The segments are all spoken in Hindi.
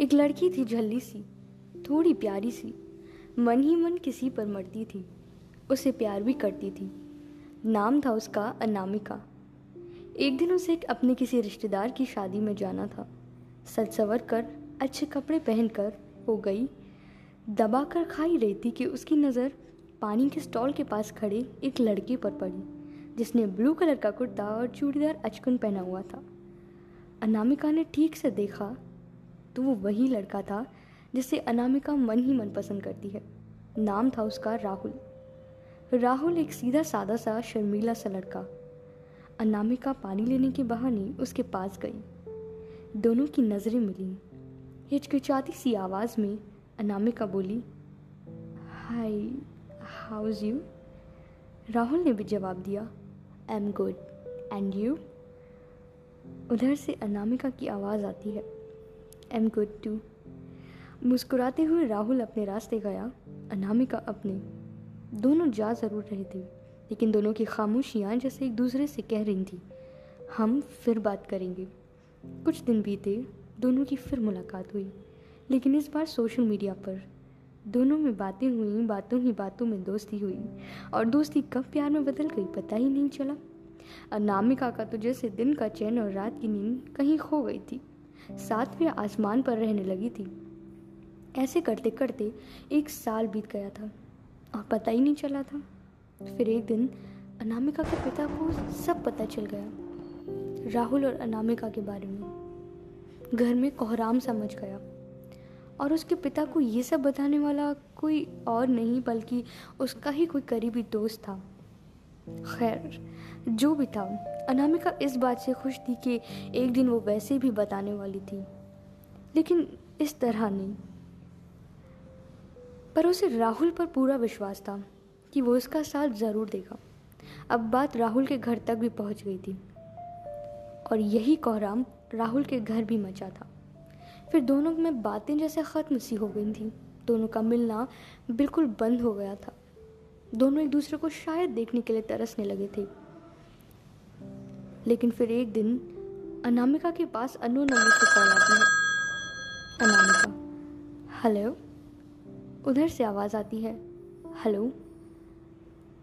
एक लड़की थी झल्ली सी, थोड़ी प्यारी सी, मन ही मन किसी पर मरती थी, उसे प्यार भी करती थी। नाम था उसका अनामिका। एक दिन उसे अपने किसी रिश्तेदार की शादी में जाना था। सज सवर कर, अच्छे कपड़े पहनकर हो गई दबा कर खाई रही थी कि उसकी नज़र पानी के स्टॉल के पास खड़े एक लड़के पर पड़ी, जिसने ब्लू कलर का कुर्ता और चूड़ीदार अचकन पहना हुआ था। अनामिका ने ठीक से देखा तो वो वही लड़का था जिसे अनामिका मन ही मन पसंद करती है। नाम था उसका राहुल। राहुल एक सीधा सादा सा, शर्मीला सा लड़का। अनामिका पानी लेने के बहाने उसके पास गई। दोनों की नज़रें मिली। हिचकिचाती सी आवाज़ में अनामिका बोली हाय हाउज यू राहुल ने भी जवाब दिया I am good and you उधर से अनामिका की आवाज़ आती है। Am good too. मुस्कुराते हुए राहुल अपने रास्ते गया, अनामिका अपने। दोनों जा ज़रूर रहे थे, लेकिन दोनों की खामोशियाँ जैसे एक दूसरे से कह रही थी, हम फिर बात करेंगे। कुछ दिन बीते, दोनों की फिर मुलाकात हुई, लेकिन इस बार सोशल मीडिया पर। दोनों में बातें हुई, बातों ही बातों में दोस्ती हुई, और दोस्ती कब प्यार में बदल गई पता ही नहीं चला। अनामिका का तो जैसे दिन का चैन और रात की नींद कहीं खो गई थी। सातवें आसमान पर रहने लगी थी। ऐसे करते करते एक साल बीत गया था। और पता ही नहीं चला था। फिर एक दिन अनामिका के पिता को सब पता चल गया। राहुल और अनामिका के बारे में। घर में कोहराम समझ गया। और उसके पिता को ये सब बताने वाला कोई और नहीं, बल्कि उसका ही कोई करीबी दोस्त था। खैर, जो भी था, अनामिका इस बात से खुश थी कि एक दिन वो वैसे भी बताने वाली थी, लेकिन इस तरह नहीं। पर उसे राहुल पर पूरा विश्वास था कि वो इसका साथ ज़रूर देगा। अब बात राहुल के घर तक भी पहुँच गई थी। और यही कोहराम राहुल के घर भी मचा था। फिर दोनों में बातें जैसे ख़त्म सी हो गई थी। दोनों का मिलना बिल्कुल बंद हो गया था। दोनों एक दूसरे को शायद देखने के लिए तरसने लगे थे। लेकिन फिर एक दिन अनामिका के पास अनु नंबर से कॉल आती है। अनामिका, हेलो? उधर से आवाज़ आती है। हेलो?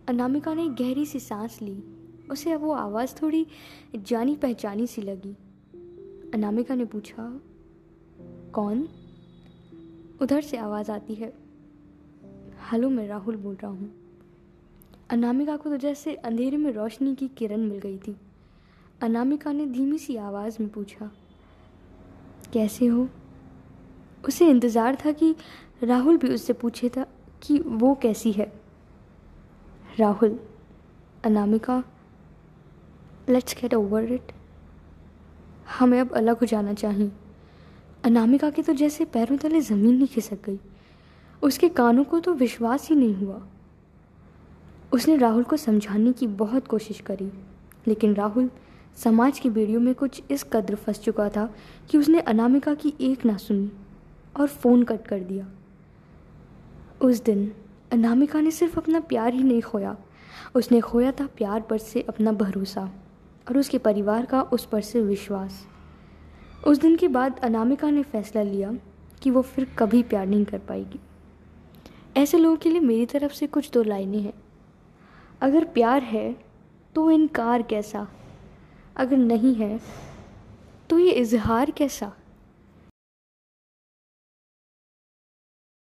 अनामिका ने गहरी सी सांस ली। उसे अब वो आवाज़ थोड़ी जानी पहचानी सी लगी। अनामिका ने पूछा, कौन? उधर से आवाज़ आती है। हेलो, मैं राहुल बोल रहा हूँ। अनामिका को तो जैसे अंधेरे में रोशनी की किरण मिल गई थी। अनामिका ने धीमी सी आवाज़ में पूछा, कैसे हो? उसे इंतज़ार था कि राहुल भी उससे पूछे था कि वो कैसी है। Rahul, Anamika let's get over it हमें अब अलग हो जाना चाहिए। अनामिका के तो जैसे पैरों तले ज़मीन नहीं खिसक गई। उसके कानों को तो विश्वास ही नहीं हुआ। उसने राहुल को समझाने की बहुत कोशिश करी, लेकिन राहुल समाज की बेड़ियों में कुछ इस कदर फंस चुका था कि उसने अनामिका की एक ना सुनी और फ़ोन कट कर दिया। उस दिन अनामिका ने सिर्फ़ अपना प्यार ही नहीं खोया। उसने खोया था प्यार पर से अपना भरोसा और उसके परिवार का उस पर से विश्वास। उस दिन के बाद अनामिका ने फैसला लिया कि वो फिर कभी प्यार नहीं कर पाएगी। ऐसे लोगों के लिए मेरी तरफ़ से कुछ दो लाइनें हैं। अगर प्यार है तो इनकार कैसा? अगर नहीं है तो ये इजहार कैसा?